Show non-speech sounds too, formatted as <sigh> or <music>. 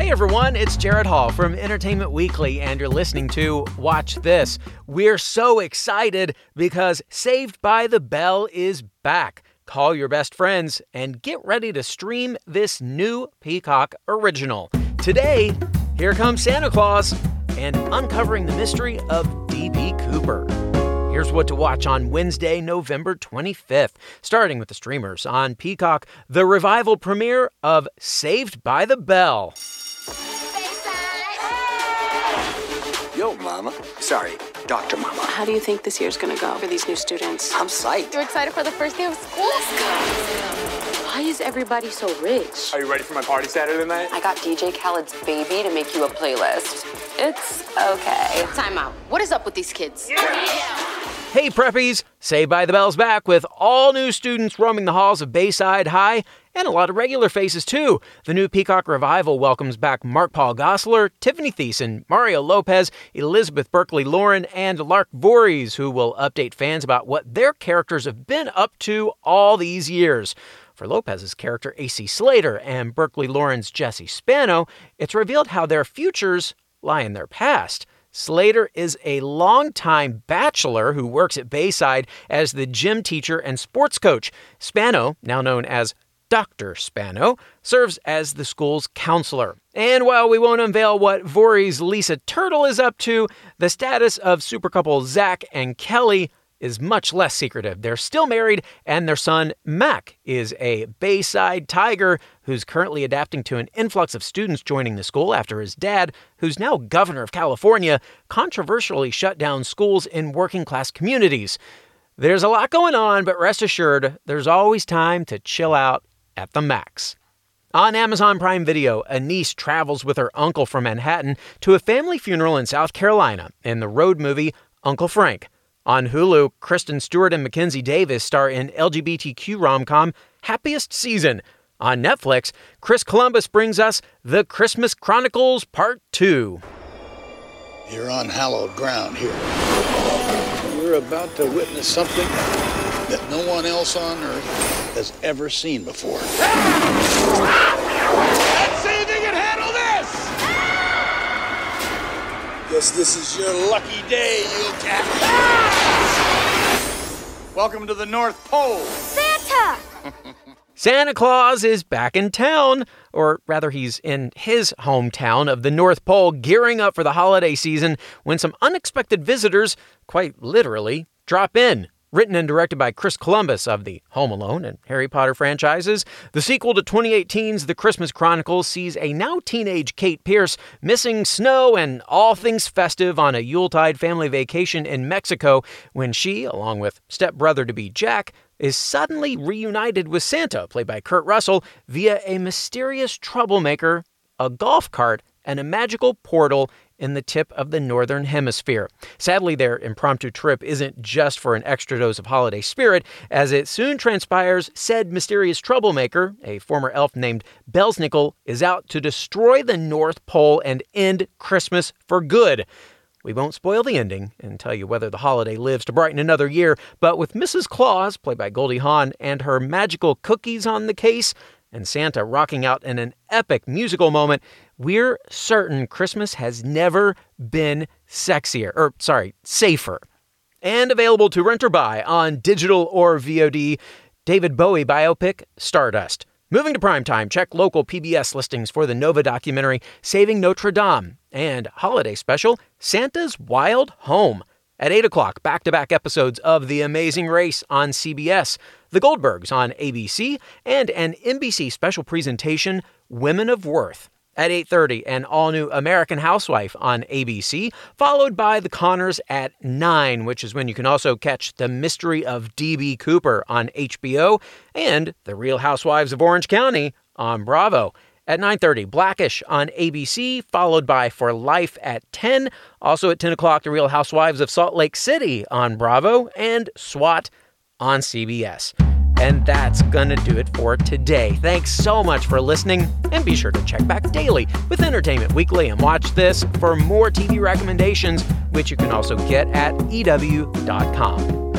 Hey everyone, it's Jared Hall from Entertainment Weekly, and you're listening to Watch This. We're so excited because Saved by the Bell is back. Call your best friends and get ready to stream this new Peacock original. Today, here comes Santa Claus and uncovering the mystery of D.B. Cooper. Here's what to watch on Wednesday, November 25th, starting with the streamers on Peacock, the revival premiere of Saved by the Bell. Yo, Mama. Sorry, Dr. Mama. How do you think this year's gonna go for these new students? I'm psyched. You're excited for the first day of school? Why is everybody so rich? Are you ready for my party Saturday night? I got DJ Khaled's baby to make you a playlist. It's okay. Time out. What is up with these kids? Hey preppies, Saved by the Bell's back with all new students roaming the halls of Bayside High and a lot of regular faces too. The new Peacock Revival welcomes back Mark Paul Gosselaar, Tiffany Thiessen, Mario Lopez, Elizabeth Berkley Lauren, and Lark Voorhees, who will update fans about what their characters have been up to all these years. For Lopez's character AC Slater and Berkley Lauren's Jessie Spano, it's revealed how their futures lie in their past. Slater is a longtime bachelor who works at Bayside as the gym teacher and sports coach. Spano, now known as Dr. Spano, serves as the school's counselor. And while we won't unveil what Voorhees' Lisa Turtle is up to, the status of super couple Zach and Kelly is much less secretive. They're still married, and their son, Mac, is a Bayside Tiger who's currently adapting to an influx of students joining the school after his dad, who's now governor of California, controversially shut down schools in working class communities. There's a lot going on, but rest assured, there's always time to chill out at the max. On Amazon Prime Video, a niece travels with her uncle from Manhattan to a family funeral in South Carolina in the road movie Uncle Frank. On Hulu, Kristen Stewart and Mackenzie Davis star in LGBTQ rom com Happiest Season. On Netflix, Chris Columbus brings us The Christmas Chronicles Part 2. You're on hallowed ground here. You're about to witness something that no one else on earth has ever seen before. Let's see if they can handle this! Guess this is your lucky day, you cat. Welcome to the North Pole. Santa! <laughs> Santa Claus is back in town, or rather, he's in his hometown of the North Pole, gearing up for the holiday season when some unexpected visitors, quite literally, drop in. Written and directed by Chris Columbus of the Home Alone and Harry Potter franchises, the sequel to 2018's The Christmas Chronicles sees a now teenage Kate Pierce missing snow and all things festive on a Yuletide family vacation in Mexico when she, along with stepbrother to be Jack, is suddenly reunited with Santa, played by Kurt Russell, via a mysterious troublemaker, a golf cart, and a magical portal in the tip of the Northern Hemisphere. Sadly, their impromptu trip isn't just for an extra dose of holiday spirit, as it soon transpires said mysterious troublemaker, a former elf named Belsnickel, is out to destroy the North Pole and end Christmas for good. We won't spoil the ending and tell you whether the holiday lives to brighten another year, but with Mrs. Claus, played by Goldie Hawn, and her magical cookies on the case, and Santa rocking out in an epic musical moment, we're certain Christmas has never been sexier, or sorry, safer. And available to rent or buy on digital or VOD, David Bowie biopic Stardust. Moving to primetime, check local PBS listings for the Nova documentary Saving Notre Dame and holiday special Santa's Wild Home. At 8 o'clock, back to back episodes of The Amazing Race on CBS, The Goldbergs on ABC, and an NBC special presentation, Women of Worth. At 8:30, an all-new American Housewife on ABC, followed by The Conners at 9, which is when you can also catch The Mystery of DB Cooper on HBO and The Real Housewives of Orange County on Bravo. At 9.30, Blackish on ABC, followed by For Life at 10. Also at 10 o'clock, The Real Housewives of Salt Lake City on Bravo, and SWAT on CBS. And that's gonna do it for today. Thanks so much for listening, and be sure to check back daily with Entertainment Weekly and watch this for more TV recommendations, which you can also get at EW.com.